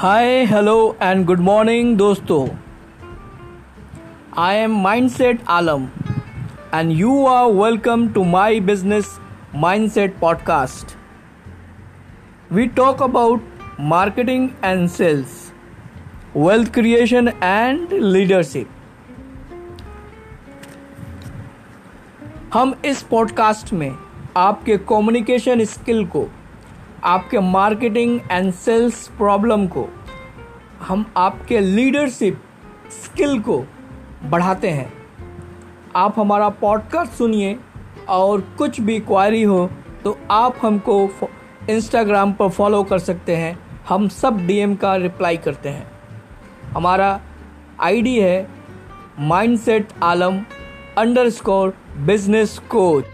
Hi hello and good morning दोस्तों. I am mindset Alam and you are welcome to my business mindset podcast we talk about marketing and sales wealth creation and leadership हम इस podcast में आपके communication skill को, आपके marketing and sales problem को हम आपके लीडरशिप स्किल को बढ़ाते हैं। आप हमारा पॉडकास्ट सुनिए और कुछ भी क्वारी हो तो आप हमको इंस्टाग्राम पर फॉलो कर सकते हैं। हम सब डीएम का रिप्लाई करते हैं। हमारा आईडी है mindset Alam underscore business coach